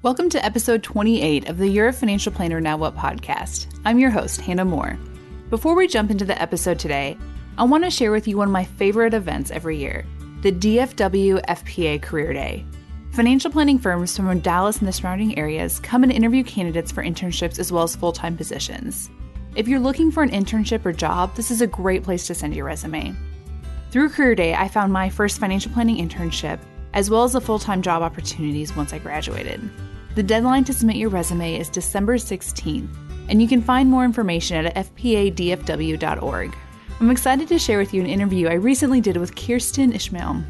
Welcome to episode 28 of the You're a Financial Planner Now What podcast. I'm your host, Hannah Moore. Before we jump into the episode today, I want to share with you one of my favorite events every year the DFW FPA Career Day. Financial planning firms from Dallas and the surrounding areas come and interview candidates for internships as well as full time positions. If you're looking for an internship or job, this is a great place to send your resume. Through Career Day, I found my first financial planning internship as well as the full time job opportunities once I graduated. The deadline to submit your resume is December 16th, and you can find more information at fpadfw.org. I'm excited to share with you an interview I recently did with Kirsten Ishmael.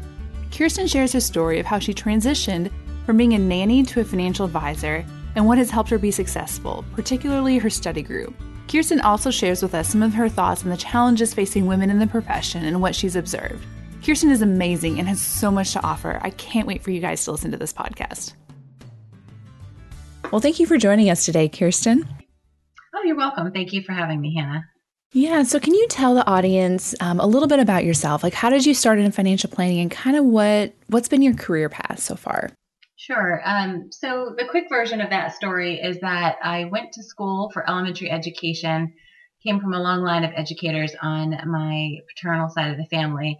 Kirsten shares her story of how she transitioned from being a nanny to a financial advisor and what has helped her be successful, particularly her study group. Kirsten also shares with us some of her thoughts on the challenges facing women in the profession and what she's observed. Kirsten is amazing and has so much to offer. I can't wait for you guys to listen to this podcast. Well, thank you for joining us today, Kirsten. Oh, you're welcome. Thank you for having me, Hannah. Yeah. So, can you tell the audience um, a little bit about yourself? Like, how did you start in financial planning, and kind of what what's been your career path so far? Sure. Um, so, the quick version of that story is that I went to school for elementary education. Came from a long line of educators on my paternal side of the family,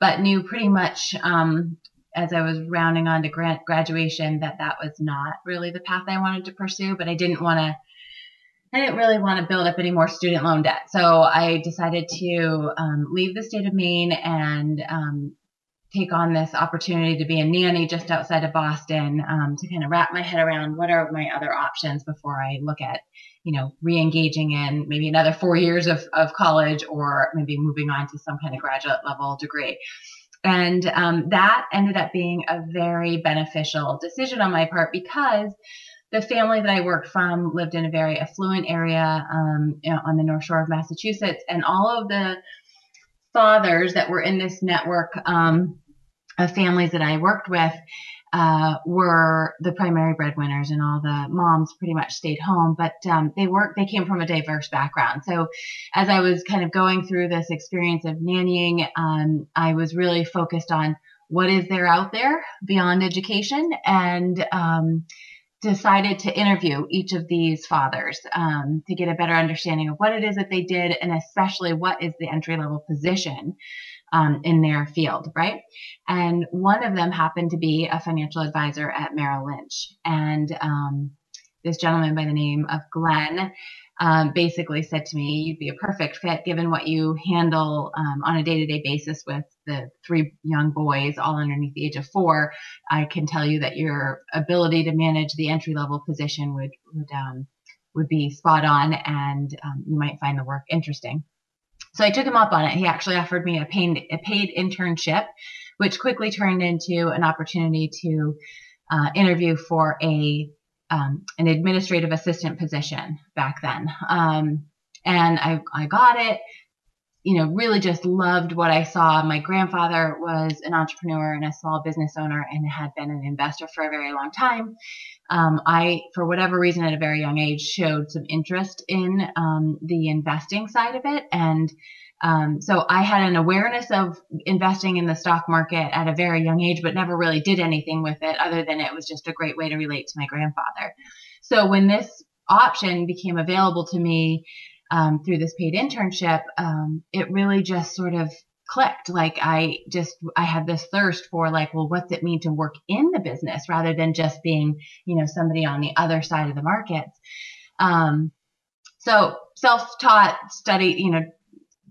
but knew pretty much um, as I was rounding on to grant graduation that that was not really the path I wanted to pursue, but I didn't want to I didn't really want to build up any more student loan debt. So I decided to um, leave the state of Maine and um, take on this opportunity to be a nanny just outside of Boston um, to kind of wrap my head around what are my other options before I look at, you know, re-engaging in maybe another four years of, of college or maybe moving on to some kind of graduate level degree. And um, that ended up being a very beneficial decision on my part because the family that I worked from lived in a very affluent area um, you know, on the North Shore of Massachusetts, and all of the fathers that were in this network um, of families that I worked with uh, were the primary breadwinners, and all the moms pretty much stayed home. But um, they worked; they came from a diverse background. So, as I was kind of going through this experience of nannying, um, I was really focused on what is there out there beyond education, and um, decided to interview each of these fathers um, to get a better understanding of what it is that they did, and especially what is the entry level position um, in their field, right? And one of them happened to be a financial advisor at Merrill Lynch. And um, this gentleman by the name of Glenn um, basically said to me, You'd be a perfect fit given what you handle um, on a day to day basis with the three young boys, all underneath the age of four. I can tell you that your ability to manage the entry level position would, would, um, would be spot on and um, you might find the work interesting. So I took him up on it. He actually offered me a paid, a paid internship, which quickly turned into an opportunity to uh, interview for a um, an administrative assistant position back then. Um, and I, I got it, you know, really just loved what I saw. My grandfather was an entrepreneur and a small business owner and had been an investor for a very long time um, I, for whatever reason, at a very young age, showed some interest in um, the investing side of it. And um, so I had an awareness of investing in the stock market at a very young age, but never really did anything with it other than it was just a great way to relate to my grandfather. So when this option became available to me um, through this paid internship, um, it really just sort of clicked. Like I just, I had this thirst for like, well, what's it mean to work in the business rather than just being, you know, somebody on the other side of the market. Um, so self-taught study, you know,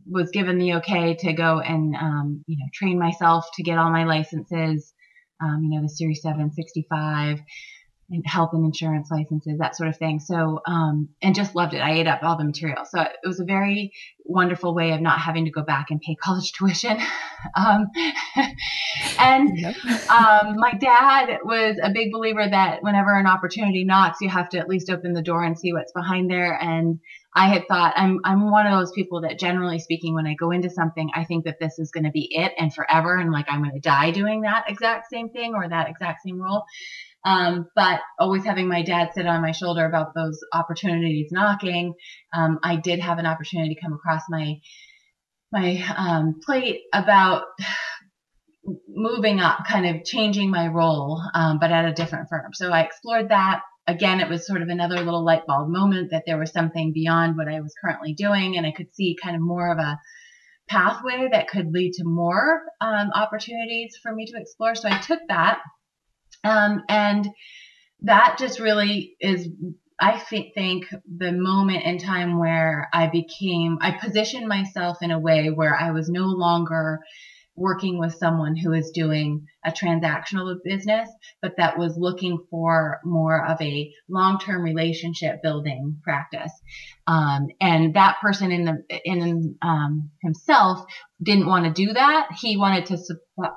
was given the okay to go and, um, you know, train myself to get all my licenses, um, you know, the Series 765, and health and insurance licenses, that sort of thing. So, um, and just loved it. I ate up all the material. So it was a very wonderful way of not having to go back and pay college tuition. um, and yep. um, my dad was a big believer that whenever an opportunity knocks, you have to at least open the door and see what's behind there. And I had thought I'm I'm one of those people that generally speaking, when I go into something, I think that this is going to be it and forever, and like I'm going to die doing that exact same thing or that exact same role. Um, but always having my dad sit on my shoulder about those opportunities knocking, um, I did have an opportunity to come across my my um, plate about moving up, kind of changing my role, um, but at a different firm. So I explored that. Again, it was sort of another little light bulb moment that there was something beyond what I was currently doing, and I could see kind of more of a pathway that could lead to more um, opportunities for me to explore. So I took that, um, and that just really is I think the moment in time where I became, I positioned myself in a way where I was no longer working with someone who is doing a transactional business, but that was looking for more of a long-term relationship building practice. Um, and that person in the in um, himself didn't want to do that. He wanted to supply,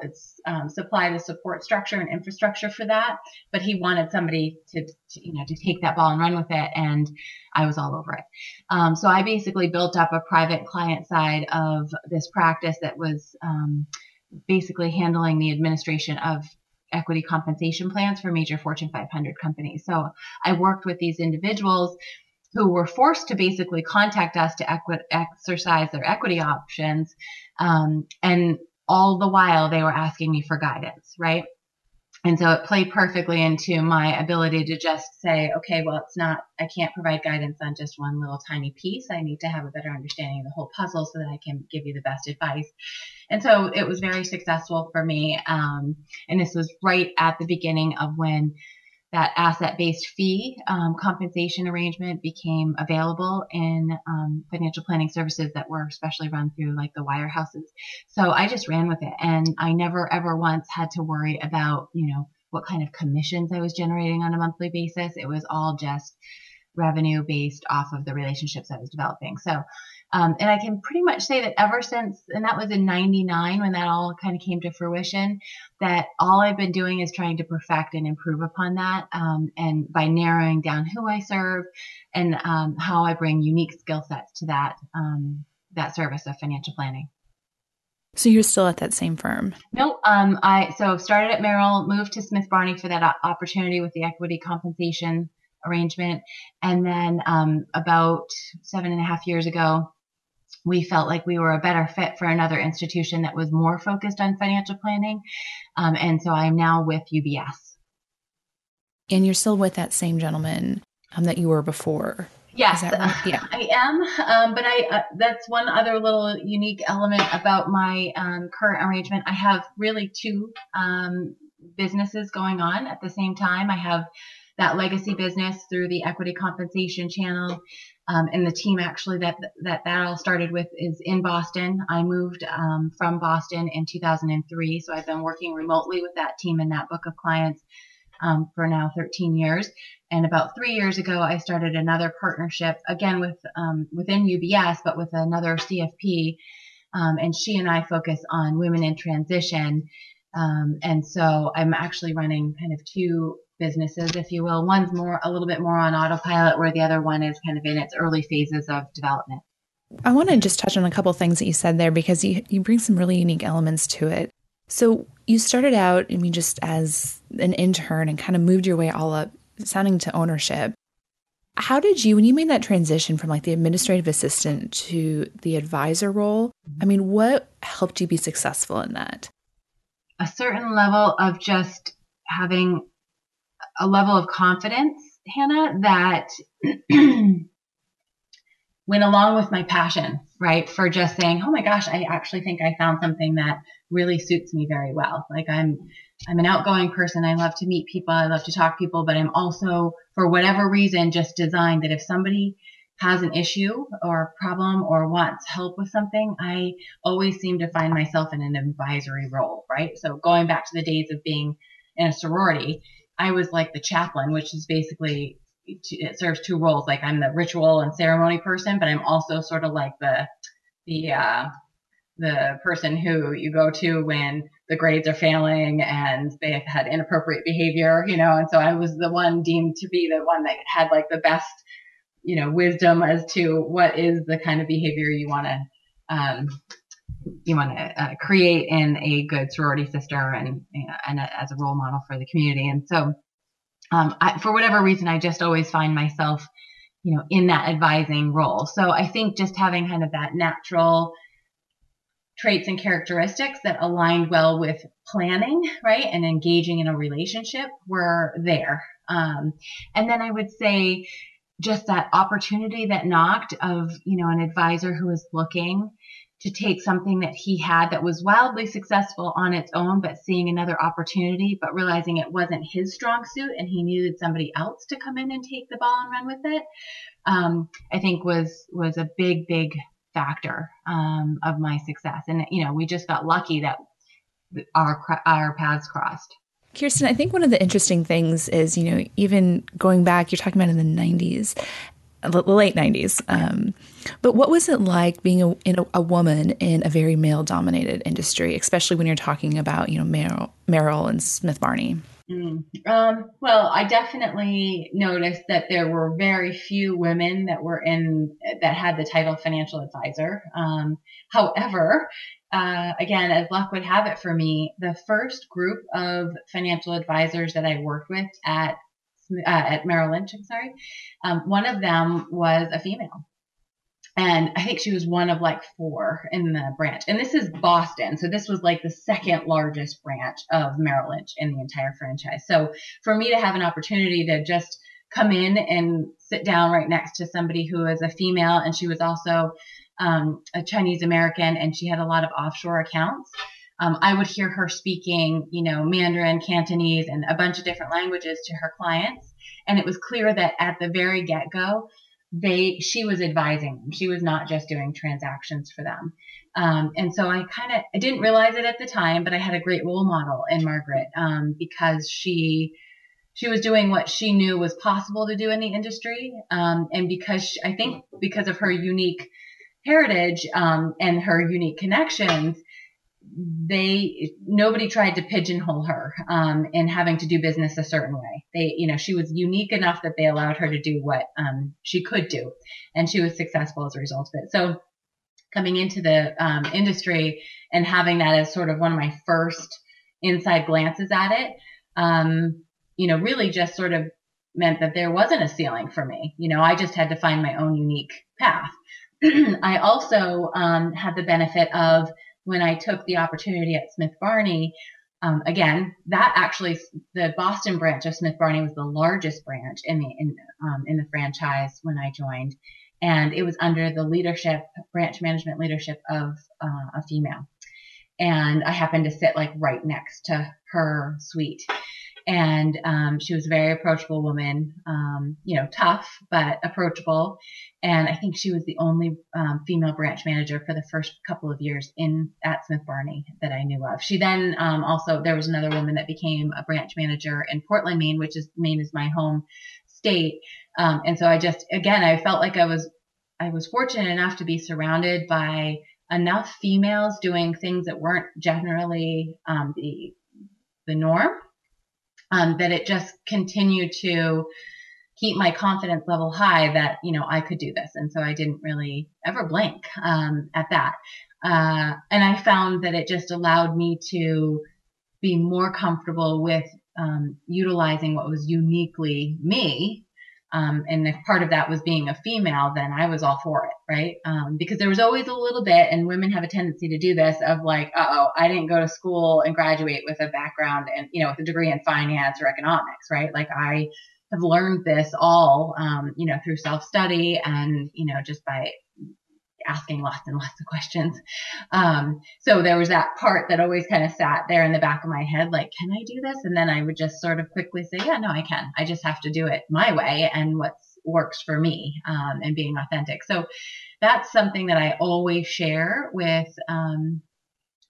um, supply the support structure and infrastructure for that, but he wanted somebody to, to, you know to take that ball and run with it. And I was all over it. Um, so I basically built up a private client side of this practice that was um, basically handling the administration of equity compensation plans for major Fortune 500 companies. So I worked with these individuals who were forced to basically contact us to equi- exercise their equity options. Um, and all the while they were asking me for guidance, right? And so it played perfectly into my ability to just say, okay, well, it's not, I can't provide guidance on just one little tiny piece. I need to have a better understanding of the whole puzzle so that I can give you the best advice. And so it was very successful for me. Um, and this was right at the beginning of when that asset-based fee um, compensation arrangement became available in um, financial planning services that were especially run through like the wirehouses. So I just ran with it, and I never ever once had to worry about you know what kind of commissions I was generating on a monthly basis. It was all just revenue based off of the relationships I was developing. So um, and I can pretty much say that ever since, and that was in 99 when that all kind of came to fruition, that all I've been doing is trying to perfect and improve upon that. Um, and by narrowing down who I serve and um, how I bring unique skill sets to that, um, that service of financial planning. So you're still at that same firm? No, um, I so started at Merrill, moved to Smith Barney for that opportunity with the equity compensation arrangement, and then um, about seven and a half years ago, we felt like we were a better fit for another institution that was more focused on financial planning. Um, and so I'm now with UBS. And you're still with that same gentleman um, that you were before. Yes, right? yeah, I am. Um, but I uh, that's one other little unique element about my um, current arrangement. I have really two um, businesses going on at the same time. I have that legacy business through the equity compensation channel. Um, and the team actually that, that that all started with is in Boston. I moved um, from Boston in 2003, so I've been working remotely with that team and that book of clients um, for now 13 years. And about three years ago, I started another partnership again with um, within UBS, but with another CFP. Um, and she and I focus on women in transition. Um, and so I'm actually running kind of two businesses, if you will. One's more a little bit more on autopilot, where the other one is kind of in its early phases of development. I want to just touch on a couple things that you said there because you, you bring some really unique elements to it. So you started out, I mean, just as an intern and kind of moved your way all up, sounding to ownership. How did you, when you made that transition from like the administrative assistant to the advisor role, I mean, what helped you be successful in that? A certain level of just having a level of confidence, Hannah, that went along with my passion, right? For just saying, oh my gosh, I actually think I found something that really suits me very well. Like I'm, I'm an outgoing person. I love to meet people. I love to talk to people, but I'm also, for whatever reason, just designed that if somebody has an issue or problem or wants help with something, I always seem to find myself in an advisory role, right? So going back to the days of being in a sorority, I was like the chaplain, which is basically it serves two roles. Like I'm the ritual and ceremony person, but I'm also sort of like the the uh, the person who you go to when the grades are failing and they have had inappropriate behavior, you know. And so I was the one deemed to be the one that had like the best, you know, wisdom as to what is the kind of behavior you want to um, you want to uh, create in a good sorority sister and and a, as a role model for the community. And so, um, I, for whatever reason, I just always find myself, you know, in that advising role. So I think just having kind of that natural traits and characteristics that aligned well with planning, right, and engaging in a relationship were there. Um, and then I would say just that opportunity that knocked of, you know, an advisor who was looking to take something that he had that was wildly successful on its own, but seeing another opportunity, but realizing it wasn't his strong suit and he needed somebody else to come in and take the ball and run with it. Um, I think was, was a big, big factor, um, of my success. And, you know, we just got lucky that our, our paths crossed. Kirsten, I think one of the interesting things is, you know, even going back, you're talking about in the 90s, the late 90s. Um, but what was it like being a, a, a woman in a very male dominated industry, especially when you're talking about, you know, Merrill, Merrill and Smith Barney? Mm. Um, well, I definitely noticed that there were very few women that were in that had the title financial advisor. Um, however, uh, again, as luck would have it for me, the first group of financial advisors that I worked with at uh, at Merrill Lynch, I'm sorry, um, one of them was a female. And I think she was one of like four in the branch. And this is Boston. So this was like the second largest branch of Merrill Lynch in the entire franchise. So for me to have an opportunity to just come in and sit down right next to somebody who is a female and she was also um, a Chinese American and she had a lot of offshore accounts. Um, I would hear her speaking, you know, Mandarin, Cantonese, and a bunch of different languages to her clients. And it was clear that at the very get go, they, she was advising them. She was not just doing transactions for them. Um, and so I kind of, I didn't realize it at the time, but I had a great role model in Margaret, um, because she, she was doing what she knew was possible to do in the industry. Um, and because she, I think because of her unique heritage um, and her unique connections, they nobody tried to pigeonhole her um, in having to do business a certain way. They, you know, she was unique enough that they allowed her to do what um, she could do, and she was successful as a result of it. So, coming into the um, industry and having that as sort of one of my first inside glances at it, um, you know, really just sort of meant that there wasn't a ceiling for me. You know, I just had to find my own unique path. I also um, had the benefit of when I took the opportunity at Smith Barney. Um, again, that actually the Boston branch of Smith Barney was the largest branch in the in, um, in the franchise when I joined, and it was under the leadership branch management leadership of uh, a female, and I happened to sit like right next to her suite and um, she was a very approachable woman, um, you know, tough but approachable. And I think she was the only um, female branch manager for the first couple of years in at Smith Barney that I knew of. She then um, also there was another woman that became a branch manager in Portland, Maine, which is Maine is my home state. Um, and so I just again I felt like I was I was fortunate enough to be surrounded by enough females doing things that weren't generally um, the the norm um, that it just continued to keep my confidence level high that you know I could do this, and so I didn't really ever blink um, at that. Uh, and I found that it just allowed me to be more comfortable with um, utilizing what was uniquely me um, and if part of that was being a female, then I was all for it, right? Um, because there was always a little bit, and women have a tendency to do this of like, uh oh, I didn't go to school and graduate with a background and, you know, with a degree in finance or economics, right? Like I have learned this all, um, you know, through self study and, you know, just by asking lots and lots of questions. Um, so there was that part that always kind of sat there in the back of my head, like, can I do this? And then I would just sort of quickly say, yeah, no, I can. I just have to do it my way and what works for me um, and being authentic. So that's something that I always share with um,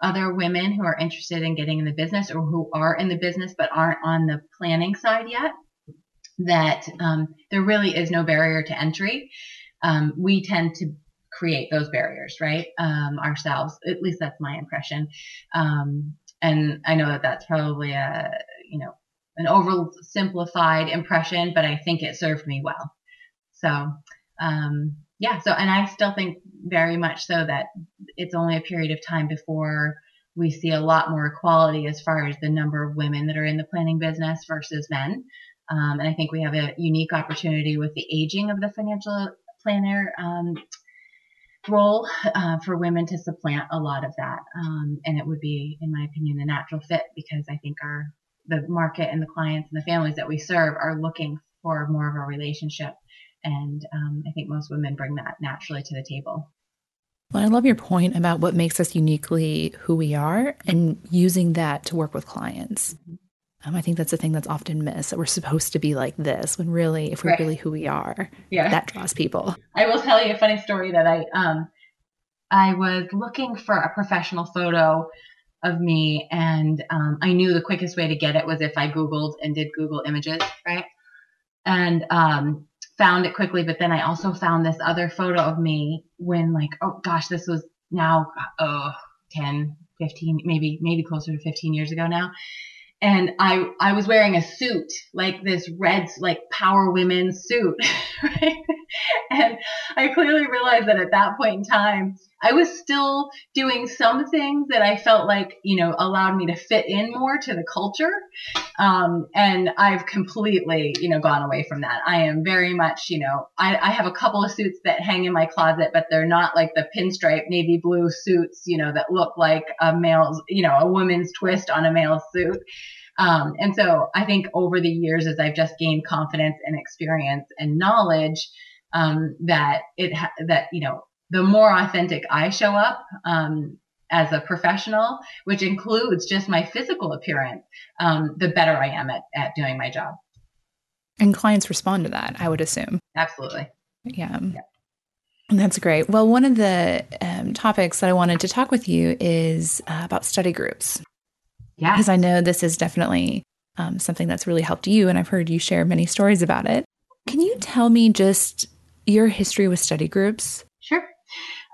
other women who are interested in getting in the business or who are in the business but aren't on the planning side yet. That um, there really is no barrier to entry. Um, we tend to create those barriers, right? Um, ourselves. At least that's my impression. Um, and I know that that's probably a, you know, an oversimplified impression, but I think it served me well. So, um, yeah. So, and I still think very much so that it's only a period of time before we see a lot more equality as far as the number of women that are in the planning business versus men. Um, and I think we have a unique opportunity with the aging of the financial planner um, role uh, for women to supplant a lot of that. Um, and it would be, in my opinion, a natural fit because I think our the market and the clients and the families that we serve are looking for more of a relationship. And um, I think most women bring that naturally to the table. Well, I love your point about what makes us uniquely who we are and using that to work with clients. Mm-hmm. Um, I think that's the thing that's often missed that we're supposed to be like this when really, if we're right. really who we are, yeah. that draws people. I will tell you a funny story that I, um, I was looking for a professional photo of me and um, I knew the quickest way to get it was if I Googled and did Google images, right? And um, found it quickly, but then I also found this other photo of me when like, oh gosh, this was now, oh, 10, 15, maybe, maybe closer to 15 years ago now and I I was wearing a suit like this red like power women suit right and I clearly realized that at that point in time I was still doing some things that I felt like you know allowed me to fit in more to the culture. Um, and I've completely you know gone away from that. I am very much you know I, I have a couple of suits that hang in my closet but they're not like the pinstripe navy blue suits you know that look like a male's you know a woman's twist on a male's suit. Um, and so I think over the years, as I've just gained confidence and experience and knowledge, um, that it ha- that you know the more authentic I show up um, as a professional, which includes just my physical appearance, um, the better I am at at doing my job. And clients respond to that, I would assume. Absolutely. Yeah. yeah. That's great. Well, one of the um, topics that I wanted to talk with you is uh, about study groups. Yeah. Because I know this is definitely um, something that's really helped you, and I've heard you share many stories about it. Can you tell me just your history with study groups? Sure.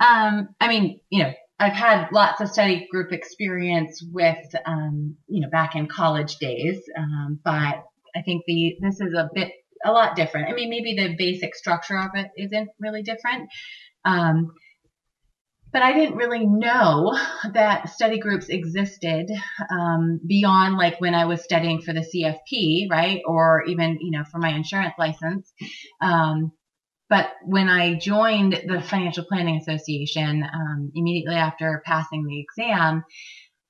Um, I mean, you know, I've had lots of study group experience with, um, you know, back in college days, um, but I think the this is a bit a lot different. I mean, maybe the basic structure of it isn't really different. Um, but I didn't really know that study groups existed um, beyond like when I was studying for the CFP, right? Or even, you know, for my insurance license. Um, but when I joined the Financial Planning Association um, immediately after passing the exam,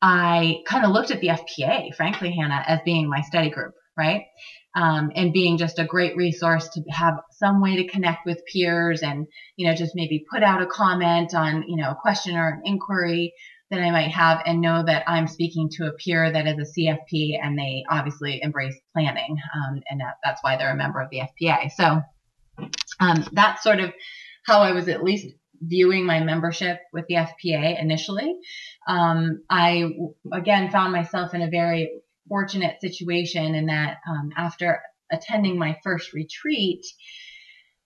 I kind of looked at the FPA, frankly, Hannah, as being my study group, right? um, and being just a great resource to have some way to connect with peers and, you know, just maybe put out a comment on, you know, a question or an inquiry that I might have and know that I'm speaking to a peer that is a CFP and they obviously embrace planning. Um, and that, that's why they're a member of the FPA. So um, that's sort of how I was at least viewing my membership with the FPA initially. Um, I again found myself in a very fortunate situation in that um, after attending my first retreat,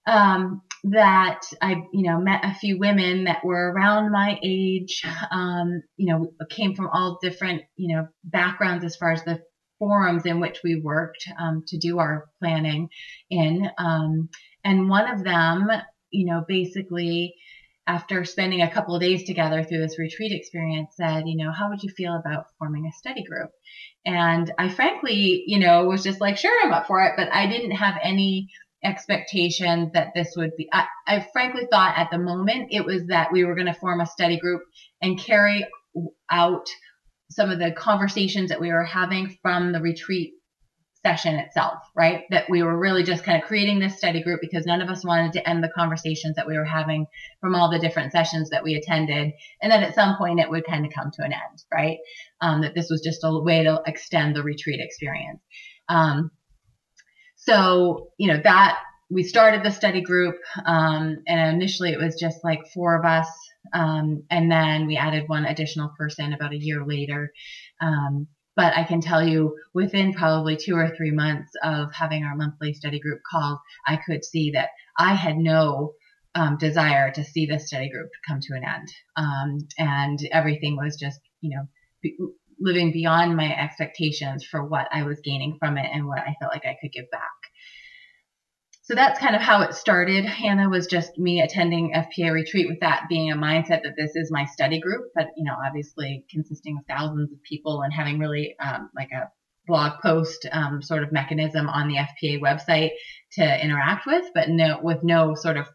um, that I, you know, met a few women that were around my age, um, you know, came from all different, you know, backgrounds as far as the forums in which we worked um, to do our planning in. And one of them, you know, basically after spending a couple of days together through this retreat experience said, you know, how would you feel about forming a study group? And I frankly, you know, was just like, sure, I'm up for it, but I didn't have any expectation that this would be. I, I frankly thought at the moment it was that we were going to form a study group and carry out some of the conversations that we were having from the retreat session itself, right? That we were really just kind of creating this study group because none of us wanted to end the conversations that we were having from all the different sessions that we attended. And then at some point it would kind of come to an end, right? Um, that this was just a way to extend the retreat experience. Um, so, you know, that we started the study group, um, and initially it was just like four of us. Um, and then we added one additional person about a year later. Um, but I can tell you within probably two or three months of having our monthly study group calls, I could see that I had no um, desire to see the study group come to an end. Um, and everything was just, you know, be, living beyond my expectations for what I was gaining from it and what I felt like I could give back so that's kind of how it started. Hannah was just me attending FPA retreat with that being a mindset that this is my study group, but you know, obviously consisting of thousands of people and having really um, like a blog post um, sort of mechanism on the FPA website to interact with, but no, with no sort of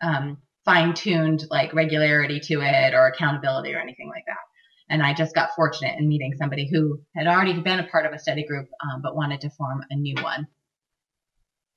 um, fine tuned like regularity to it or accountability or anything like that. And I just got fortunate in meeting somebody who had already been a part of a study group, um, but wanted to form a new one.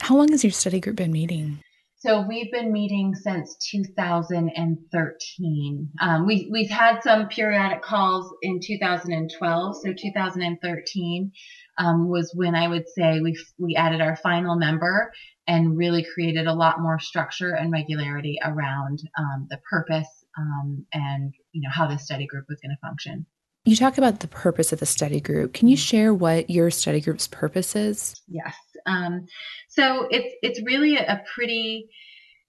How long has your study group been meeting? So we've been meeting since 2013. Um, we we've had some periodic calls in 2012. So 2013 um, was when I would say we we added our final member and really created a lot more structure and regularity around um, the purpose um, and you know how this study group was going to function. You talk about the purpose of the study group. Can you share what your study group's purpose is? Yes. Um, so it's it's really a pretty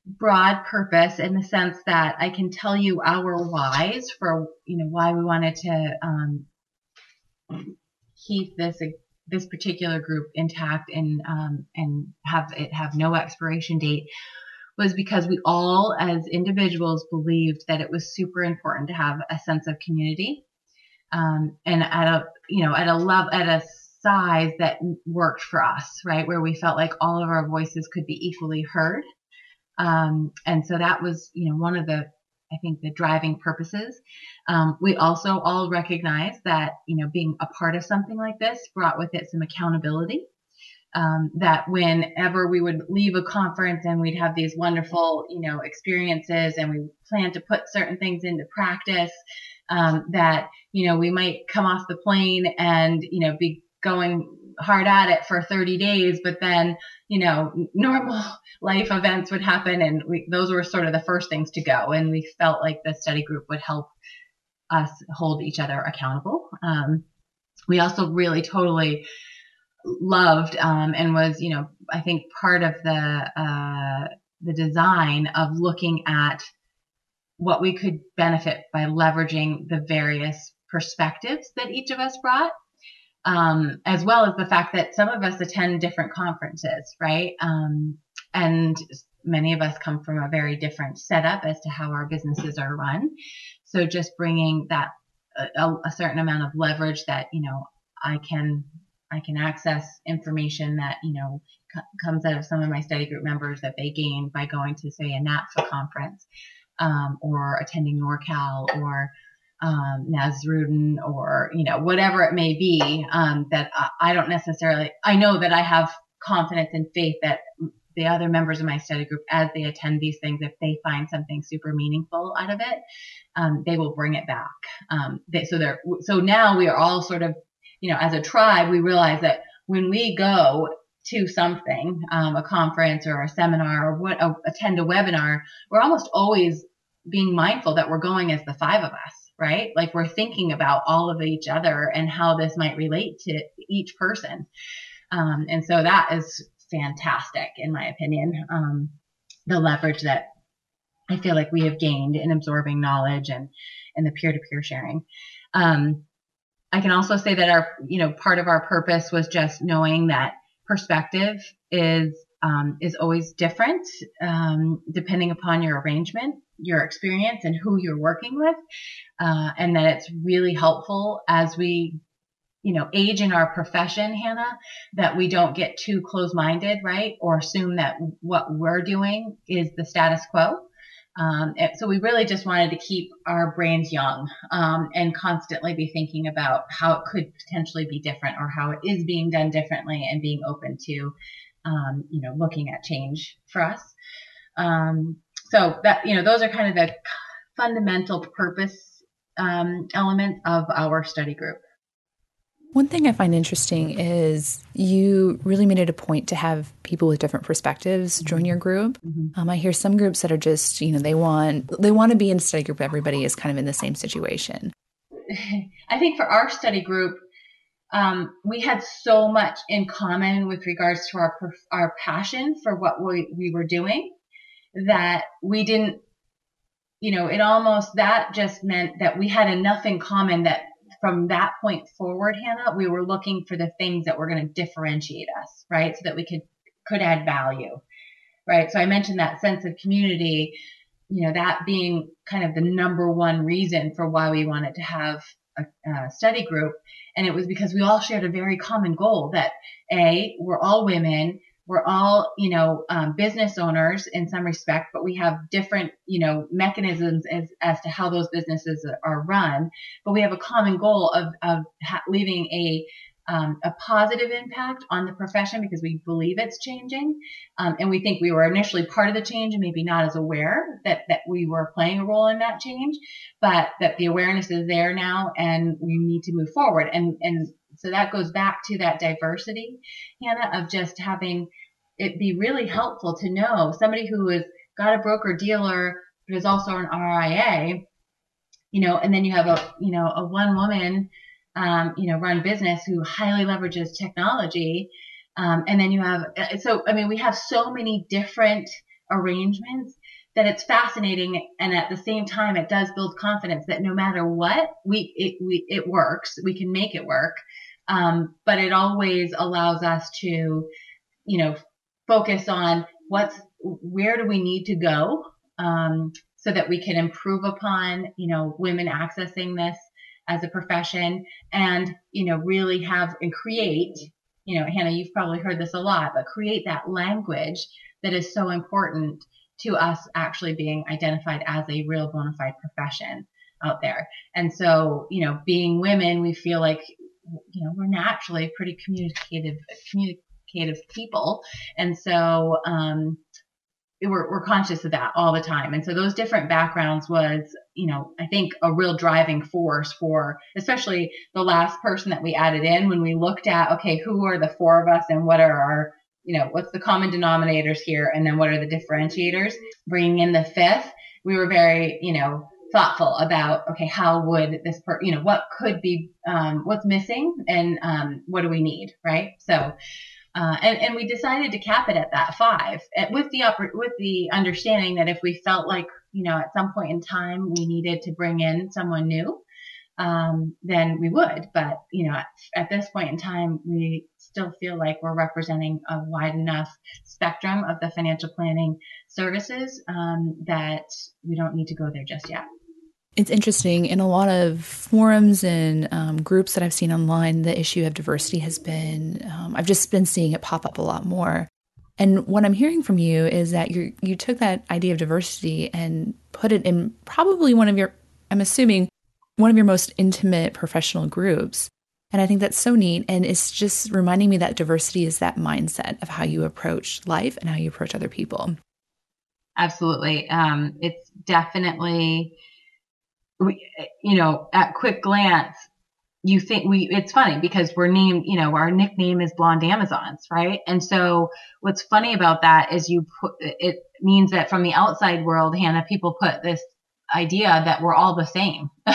broad purpose in the sense that I can tell you our whys for you know why we wanted to um, keep this this particular group intact and um, and have it have no expiration date was because we all as individuals believed that it was super important to have a sense of community um, and at a you know at a level at a size that worked for us right where we felt like all of our voices could be equally heard um, and so that was you know one of the I think the driving purposes. Um, we also all recognize that you know being a part of something like this brought with it some accountability. Um, that whenever we would leave a conference and we'd have these wonderful, you know, experiences and we plan to put certain things into practice, um, that, you know, we might come off the plane and, you know, be going hard at it for 30 days, but then, you know, normal life events would happen and we, those were sort of the first things to go. And we felt like the study group would help us hold each other accountable. Um, we also really totally loved um, and was, you know, I think part of the uh, the design of looking at what we could benefit by leveraging the various perspectives that each of us brought um, as well as the fact that some of us attend different conferences, right? Um, and many of us come from a very different setup as to how our businesses are run. So just bringing that a, a certain amount of leverage that you know I can I can access information that you know c- comes out of some of my study group members that they gain by going to say a NAPFA conference um, or attending NorCal or um, Nazrudin or, you know, whatever it may be, um, that I, I don't necessarily, I know that I have confidence and faith that the other members of my study group, as they attend these things, if they find something super meaningful out of it, um, they will bring it back. Um, they, so they're, so now we are all sort of, you know, as a tribe, we realize that when we go to something, um, a conference or a seminar or what, uh, attend a webinar, we're almost always being mindful that we're going as the five of us right? Like we're thinking about all of each other and how this might relate to each person. Um, and so that is fantastic, in my opinion. Um, the leverage that I feel like we have gained in absorbing knowledge and, and the peer to peer sharing. Um, I can also say that our, you know, part of our purpose was just knowing that perspective is um, is always different um, depending upon your arrangement, your experience, and who you're working with, uh, and that it's really helpful as we, you know, age in our profession, Hannah, that we don't get too close-minded, right, or assume that what we're doing is the status quo. Um, so we really just wanted to keep our brains young um, and constantly be thinking about how it could potentially be different or how it is being done differently and being open to um, you know, looking at change for us. Um, so that, you know, those are kind of the fundamental purpose um, elements of our study group. One thing I find interesting is you really made it a point to have people with different perspectives join mm-hmm. your group. Mm-hmm. Um, I hear some groups that are just, you know, they want they want to be in a study group. Everybody is kind of in the same situation. I think for our study group, um, we had so much in common with regards to our our passion for what we, we were doing that we didn't you know it almost that just meant that we had enough in common that from that point forward hannah we were looking for the things that were going to differentiate us right so that we could could add value right so i mentioned that sense of community you know that being kind of the number one reason for why we wanted to have a, a study group and it was because we all shared a very common goal that A, we're all women. We're all, you know, um, business owners in some respect, but we have different, you know, mechanisms as, as to how those businesses are run. But we have a common goal of, of ha- leaving a, um, a positive impact on the profession because we believe it's changing. Um, and we think we were initially part of the change and maybe not as aware that, that we were playing a role in that change, but that the awareness is there now and we need to move forward. And, and so that goes back to that diversity, Hannah, of just having it be really helpful to know somebody who has got a broker dealer but is also an RIA, you know, and then you have a, you know, a one woman, um, you know, run business who highly leverages technology. Um, and then you have, so, I mean, we have so many different arrangements that it's fascinating and at the same time it does build confidence that no matter what we it we it works we can make it work um, but it always allows us to you know focus on what's where do we need to go um, so that we can improve upon you know women accessing this as a profession and you know really have and create you know hannah you've probably heard this a lot but create that language that is so important to us actually being identified as a real bona fide profession out there. And so, you know, being women, we feel like, you know, we're naturally pretty communicative, communicative people. And so, um, we're, we're conscious of that all the time. And so those different backgrounds was, you know, I think a real driving force for, especially the last person that we added in when we looked at, okay, who are the four of us and what are our you know, what's the common denominators here? And then what are the differentiators? Bringing in the fifth, we were very, you know, thoughtful about, okay, how would this, per, you know, what could be, um, what's missing and, um, what do we need? Right. So, uh, and, and we decided to cap it at that five with the upper, with the understanding that if we felt like, you know, at some point in time we needed to bring in someone new, um, then we would. But, you know, at, at, this point in time, we still feel like we're representing a wide enough spectrum of the financial planning services um, that we don't need to go there just yet. It's interesting. In a lot of forums and um, groups that I've seen online, the issue of diversity has been, um, I've just been seeing it pop up a lot more. And what I'm hearing from you is that you you took that idea of diversity and put it in probably one of your, I'm assuming, one of your most intimate professional groups. And I think that's so neat. And it's just reminding me that diversity is that mindset of how you approach life and how you approach other people. Absolutely. Um, it's definitely, we, you know, at quick glance, you think we, it's funny because we're named, you know, our nickname is Blonde Amazons, right? And so what's funny about that is you put, it means that from the outside world, Hannah, people put this idea that we're all the same.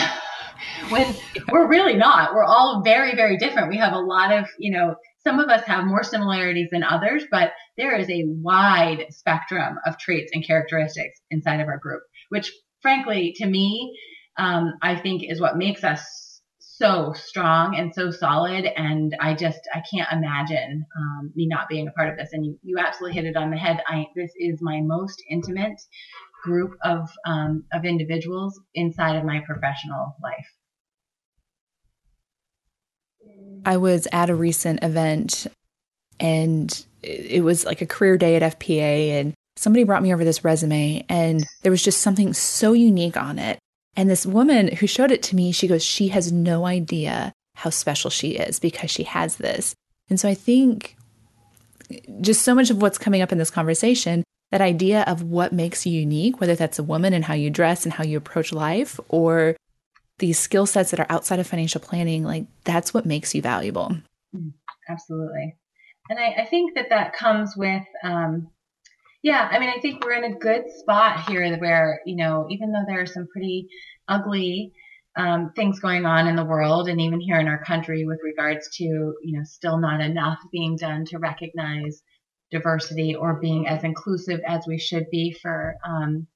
when we're really not. We're all very, very different. We have a lot of, you know, some of us have more similarities than others, but there is a wide spectrum of traits and characteristics inside of our group, which frankly, to me, um, I think is what makes us so strong and so solid. And I just, I can't imagine um, me not being a part of this. And you, you absolutely hit it on the head. I, this is my most intimate group of, um, of individuals inside of my professional life. I was at a recent event and it was like a career day at FPA and somebody brought me over this resume and there was just something so unique on it. And this woman who showed it to me, she goes, she has no idea how special she is because she has this. And so I think just so much of what's coming up in this conversation, that idea of what makes you unique, whether that's a woman and how you dress and how you approach life, or these skill sets that are outside of financial planning, like that's what makes you valuable. Mm, absolutely. And I, I think that that comes with, um, yeah, I mean, I think we're in a good spot here where, you know, even though there are some pretty ugly um, things going on in the world and even here in our country with regards to, you know, still not enough being done to recognize diversity or being as inclusive as we should be for, um,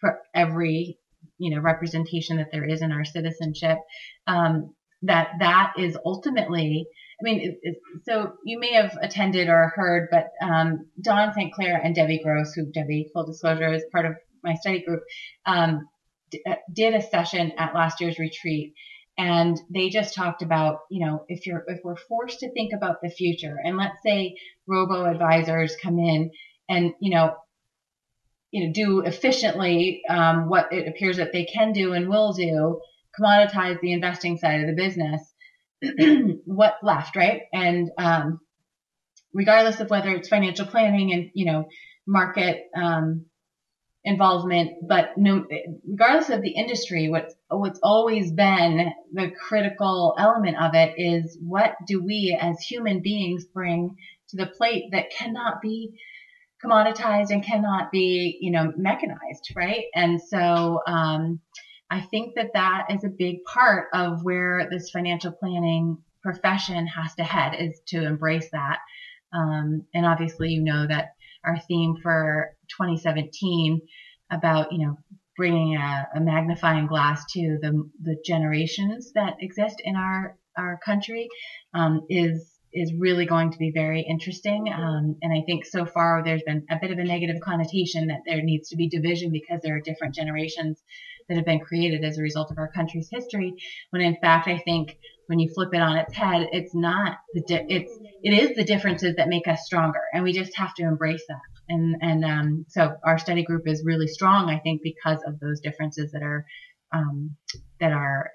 for every you know representation that there is in our citizenship um, that that is ultimately I mean, it, it, so you may have attended or heard, but um, Dawn St. Clair and Debbie Gross, who Debbie, full disclosure, is part of my study group, um, d- uh, did a session at last year's retreat, and they just talked about you know if you're if we're forced to think about the future and let's say robo advisors come in and you know you know do efficiently um, what it appears that they can do and will do commoditize the investing side of the business what's left right and um, regardless of whether it's financial planning and you know market um, involvement, but no, regardless of the industry, what's what's always been the critical element of it is what do we as human beings bring to the plate that cannot be commoditized and cannot be, you know, mechanized, right? And so, um, I think that that is a big part of where this financial planning profession has to head is to embrace that. Um, and obviously, you know that our theme for 2017 about, you know, bringing a, a, magnifying glass to the, the generations that exist in our, our country um, is is really going to be very interesting. Um, and I think so far there's been a bit of a negative connotation that there needs to be division because there are different generations that have been created as a result of our country's history. When in fact, I think when you flip it on its head, it's not the di- it's it is the differences that make us stronger, and we just have to embrace that and and um, so our study group is really strong, I think, because of those differences that are um, that are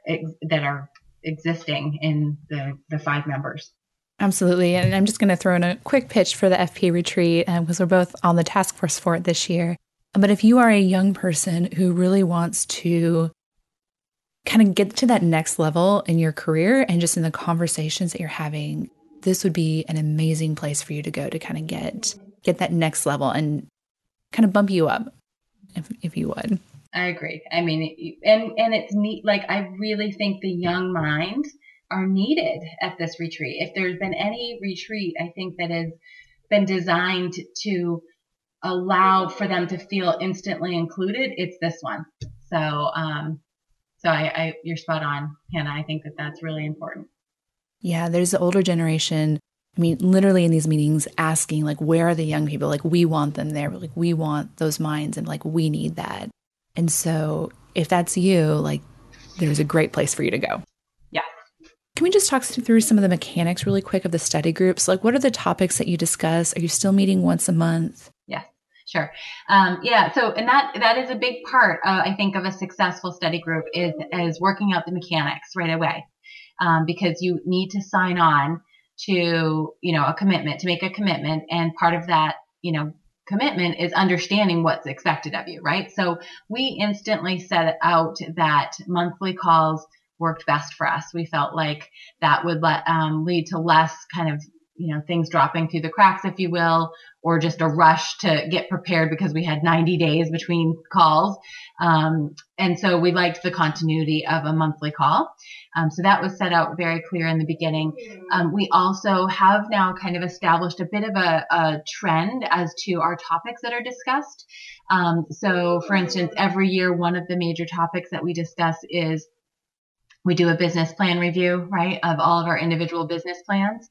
that are existing in the the five members. Absolutely, and I'm just going to throw in a quick pitch for the FP retreat because uh, we're both on the task force for it this year. But if you are a young person who really wants to kind of get to that next level in your career and just in the conversations that you're having, this would be an amazing place for you to go to kind of get get that next level and kind of bump you up if, if you would. I agree. I mean, and and it's neat. Like I really think the young minds are needed at this retreat. If there's been any retreat, I think that has been designed to allow for them to feel instantly included. It's this one. So, um, so I, I you're spot on, Hannah. I think that that's really important. Yeah, there's the older generation I mean, literally in these meetings, asking, like, where are the young people? Like, we want them there. Like, we want those minds and like, we need that. And so, if that's you, like, there's a great place for you to go. Yeah. Can we just talk through some of the mechanics really quick of the study groups? Like, what are the topics that you discuss? Are you still meeting once a month? Sure. Um, yeah. So, and that that is a big part, uh, I think, of a successful study group is is working out the mechanics right away, um, because you need to sign on to, you know, a commitment, to make a commitment. And part of that, you know, commitment is understanding what's expected of you, right? So we instantly set out that monthly calls worked best for us. We felt like that would let, um, lead to less kind of you know, things dropping through the cracks, if you will, or just a rush to get prepared because we had 90 days between calls. Um, and so we liked the continuity of a monthly call. Um, so that was set out very clear in the beginning. Um, we also have now kind of established a bit of a, a trend as to our topics that are discussed. Um, so, for instance, every year, one of the major topics that we discuss is we do a business plan review, right, of all of our individual business plans.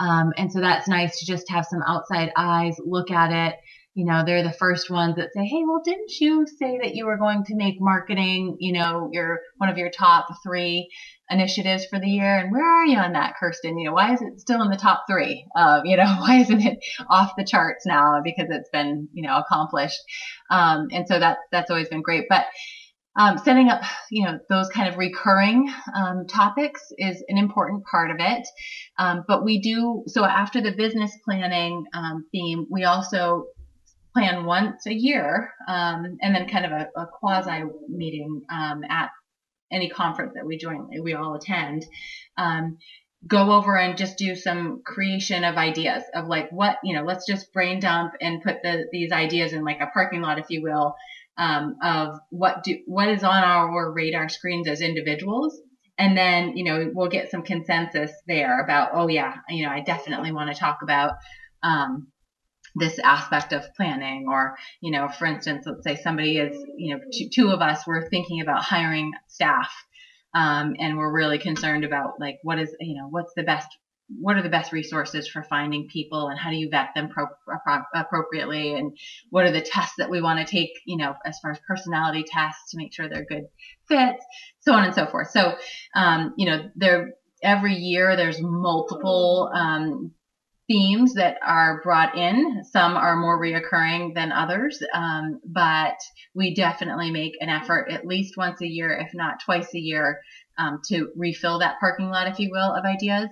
Um, and so that's nice to just have some outside eyes look at it. You know, they're the first ones that say, Hey, well, didn't you say that you were going to make marketing, you know, your, one of your top three initiatives for the year? And where are you on that, Kirsten? You know, why is it still in the top three? Uh, you know, why isn't it off the charts now because it's been, you know, accomplished? Um, and so that, that's always been great. But, um, setting up, you know, those kind of recurring um, topics is an important part of it. Um, but we do so after the business planning um, theme, we also plan once a year, um, and then kind of a, a quasi meeting um, at any conference that we join, we all attend. go over and just do some creation of ideas of like what you know. Let's just brain dump and put the, these ideas in like a parking lot, if you will um, of what do what is on our radar screens as individuals. And then you know we'll get some consensus there about oh yeah you know i definitely want to talk about um, this aspect of planning or you know for instance let's say somebody is you know two, two of us were thinking about hiring staff um, and we're really concerned about like what is you know what's the best what are the best resources for finding people and how do you vet them pro- pro- appropriately and what are the tests that we want to take you know as far as personality tests to make sure they're good fits so on and so forth so um, you know there every year there's multiple um, themes that are brought in. Some are more reoccurring than others, um, but we definitely make an effort at least once a year, if not twice a year, um, to refill that parking lot, if you will, of ideas.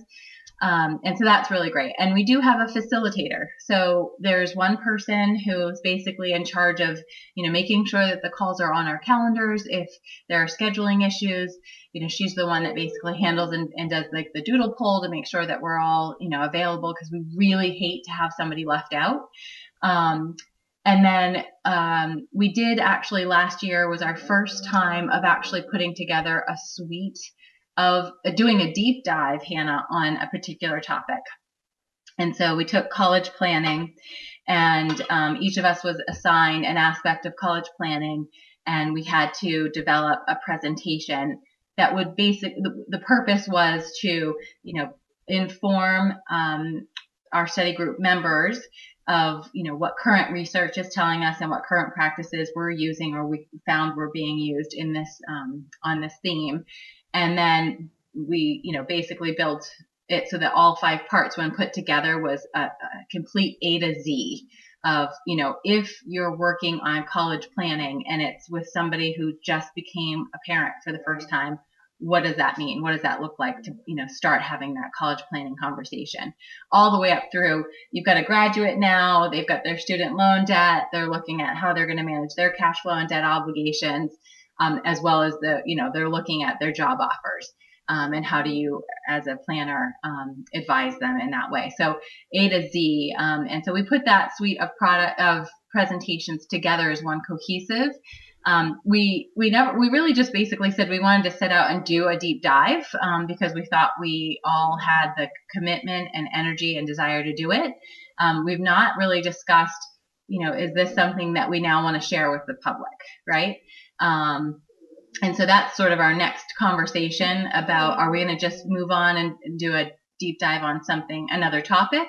Um, and so that's really great. And we do have a facilitator. So there's one person who's basically in charge of, you know, making sure that the calls are on our calendars. If there are scheduling issues, you know, she's the one that basically handles and, and does like the doodle poll to make sure that we're all, you know, available because we really hate to have somebody left out. Um, and then um, we did actually last year was our first time of actually putting together a suite of doing a deep dive, Hannah, on a particular topic. And so we took college planning, and um, each of us was assigned an aspect of college planning, and we had to develop a presentation that would basic. The, the purpose was to, you know, inform um, our study group members of you know what current research is telling us and what current practices we're using or we found were being used in this um, on this theme and then we, you know, basically built it so that all five parts, when put together, was a, a complete A to Z of, you know, if you're working on college planning and it's with somebody who just became a parent for the first time, what does that mean? What does that look like to, you know, start having that college planning conversation? All the way up through, you've got a graduate now, they've got their student loan debt, they're looking at how they're going to manage their cash flow and debt obligations um, as well as the, you know, they're looking at their job offers. Um, and how do you, as a planner, um, advise them in that way? So A to Z, um, and so we put that suite of product of presentations together as one cohesive. Um, we we never we really just basically said we wanted to set out and do a deep dive um, because we thought we all had the commitment and energy and desire to do it. Um, we've not really discussed, you know, is this something that we now want to share with the public, right? Um, and so that's sort of our next conversation about are we going to just move on and do a deep dive on something, another topic?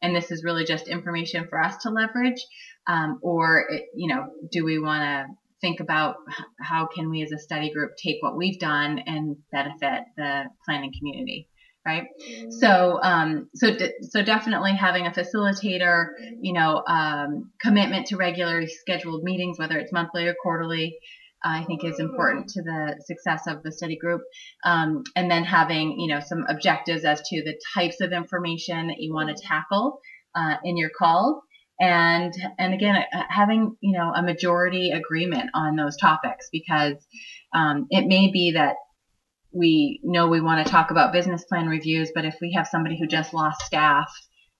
And this is really just information for us to leverage. Um, or, it, you know, do we want to think about how can we as a study group take what we've done and benefit the planning community? right? So, um, so, de- so definitely having a facilitator, you know, um, commitment to regularly scheduled meetings, whether it's monthly or quarterly, I think is important to the success of the study group. Um, and then having, you know, some objectives as to the types of information that you want to tackle uh, in your call. And, and again, uh, having, you know, a majority agreement on those topics because um, it may be that we know we want to talk about business plan reviews, but if we have somebody who just lost staff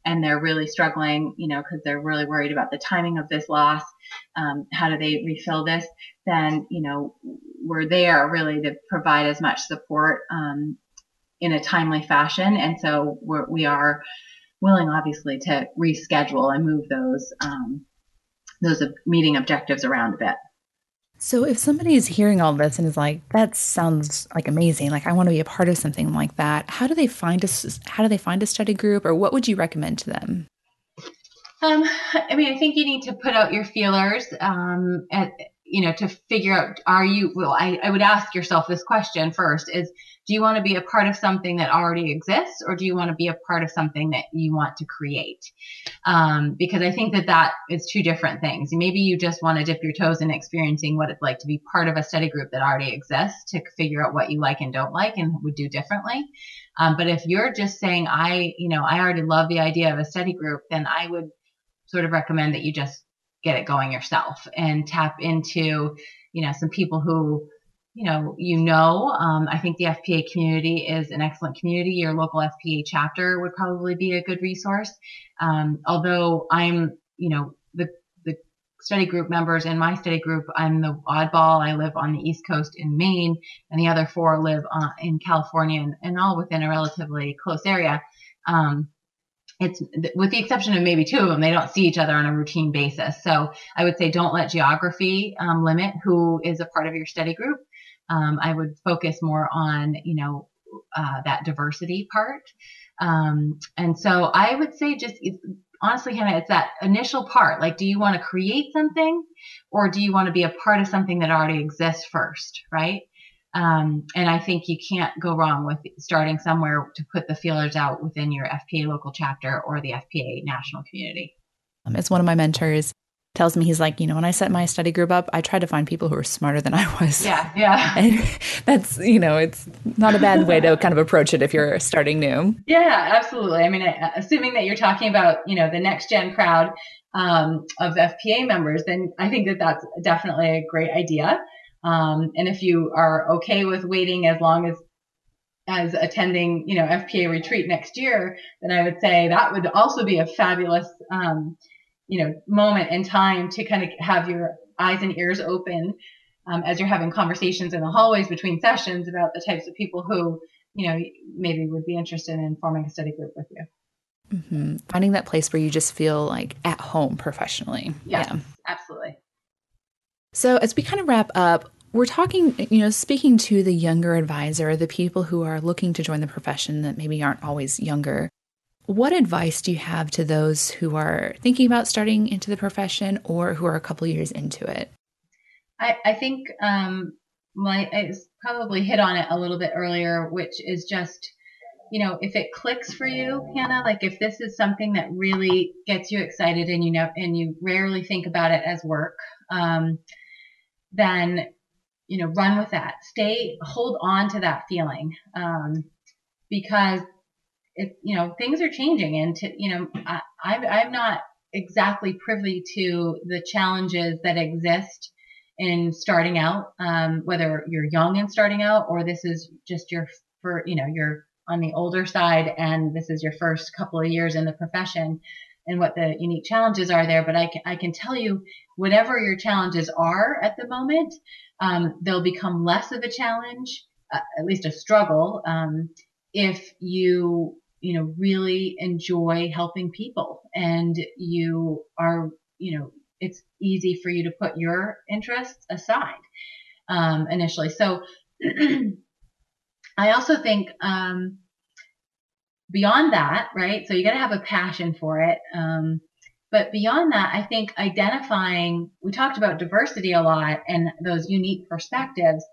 and they're really struggling, you know, because they're really worried about the timing of this loss. Um, how do they refill this? Then, you know, we're there really to provide as much support um, in a timely fashion. And so we're, we are willing, obviously, to reschedule and move those um, those meeting objectives around a bit. So if somebody is hearing all this and is like, that sounds like amazing, like I want to be a part of something like that, how do they find a how do they find a study group or what would you recommend to them? Um, I mean, I think you need to put out your feelers, um, and, you know, to figure out, are you, well, I, I would ask yourself this question first is, do you want to be a part of something that already exists or do you want to be a part of something that you want to create? Um, because i think that that is two different things. Maybe you just want to dip your toes in experiencing what it's like to be part of a study group that already exists to figure out what you like and don't like and would do differently. Um, but if you're just saying i you know i already love the idea of a study group then i would sort of recommend that you just get it going yourself and tap into you know some people who you know, you know, um, I think the FPA community is an excellent community. Your local FPA chapter would probably be a good resource. Um, although I'm, you know, the the study group members in my study group, I'm the oddball. I live on the East Coast in Maine, and the other four live uh, in California, and, and, all within a relatively close area. Um, it's with the exception of maybe two of them, they don't see each other on a routine basis. So I would say don't let geography um, limit who is a part of your study group um, I would focus more on, you know, uh, that diversity part. Um, and so I would say just honestly, Hannah, it's that initial part. Like, do you want to create something or do you want to be a part of something that already exists first, right? Um, and I think you can't go wrong with starting somewhere to put the feelers out within your FPA local chapter or the FPA national community. Um, as one of my mentors tells me, he's like, you know, when I set my study group up, I tried to find people who are smarter than I was. Yeah, yeah. And that's, you know, it's not a bad way to kind of approach it if you're starting new. Yeah, absolutely. I mean, assuming that you're talking about, you know, the next gen crowd um, of FPA members, then I think that that's definitely a great idea. Um, and if you are okay with waiting as long as as attending, you know, FPA retreat next year, then I would say that would also be a fabulous, um, you know, moment in time to kind of have your eyes and ears open um, as you're having conversations in the hallways between sessions about the types of people who, you know, maybe would be interested in forming a study group with you. Mm-hmm. Finding that place where you just feel like at home professionally. Yes, yeah, absolutely. So, as we kind of wrap up, we're talking, you know, speaking to the younger advisor, the people who are looking to join the profession that maybe aren't always younger. What advice do you have to those who are thinking about starting into the profession or who are a couple years into it? I, I think um, my, I probably hit on it a little bit earlier, which is just, you know, if it clicks for you, Hannah, like if this is something that really gets you excited and you know, and you rarely think about it as work, um, then you know, run with that. Stay, hold on to that feeling, um, because it, you know, things are changing, and to, you know, I, I'm not exactly privy to the challenges that exist in starting out, um, whether you're young and starting out, or this is just your for, you know, you're on the older side, and this is your first couple of years in the profession and what the unique challenges are there. But I can, I can tell you, whatever your challenges are at the moment, um, they'll become less of a challenge, uh, at least a struggle, um, if you you know really enjoy helping people and you are you know it's easy for you to put your interests aside um, initially. So I also think um, beyond that, right? So you got to have a passion for it. Um, but beyond that, I think identifying, we talked about diversity a lot and those unique perspectives.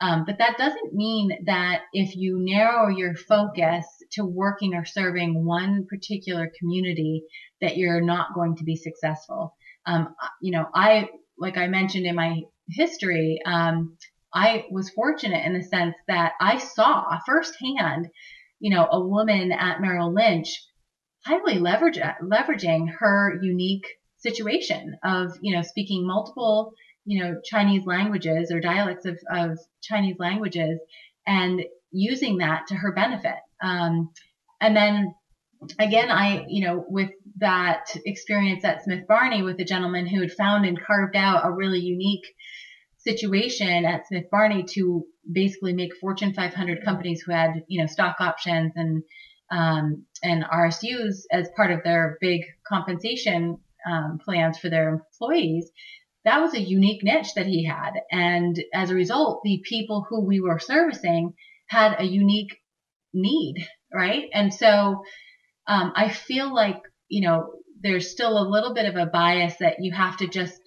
Um, but that doesn't mean that if you narrow your focus to working or serving one particular community, that you're not going to be successful. Um, you know, I, like I mentioned in my history, um, I was fortunate in the sense that I saw firsthand, you know, a woman at Merrill Lynch highly leverage, leveraging her unique situation of, you know, speaking multiple, you know, Chinese languages or dialects of, of Chinese languages and using that to her benefit. Um, and then again, I, you know, with that experience at Smith Barney with a gentleman who had found and carved out a really unique situation at Smith Barney to basically make Fortune 500 companies who had, you know, stock options and um, and RSUs as part of their big compensation um, plans for their employees, that was a unique niche that he had. And as a result, the people who we were servicing had a unique need, right? And so um, I feel like, you know, there's still a little bit of a bias that you have to just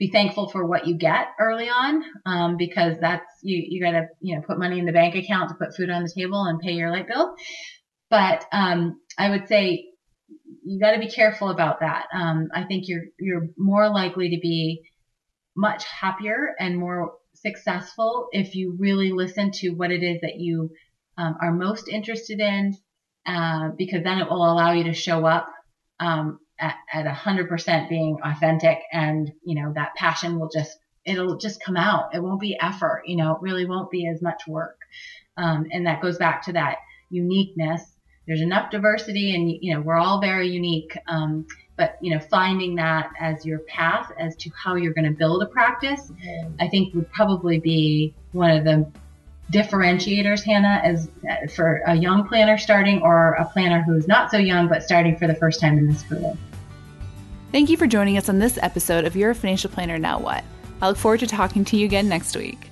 be thankful for what you get early on um, because that's you you got to you know put money in the bank account to put food on the table and pay your light bill but um, I would say you got to be careful about that. Um, I think you're you're more likely to be much happier and more successful if you really listen to what it is that you um, are most interested in, uh, because then it will allow you to show up um, at, at 100% being authentic, and you know that passion will just it'll just come out. It won't be effort, you know, it really won't be as much work, um, and that goes back to that uniqueness there's enough diversity and you know we're all very unique um, but you know finding that as your path as to how you're going to build a practice i think would probably be one of the differentiators hannah as uh, for a young planner starting or a planner who's not so young but starting for the first time in this field thank you for joining us on this episode of your financial planner now what. I look forward to talking to you again next week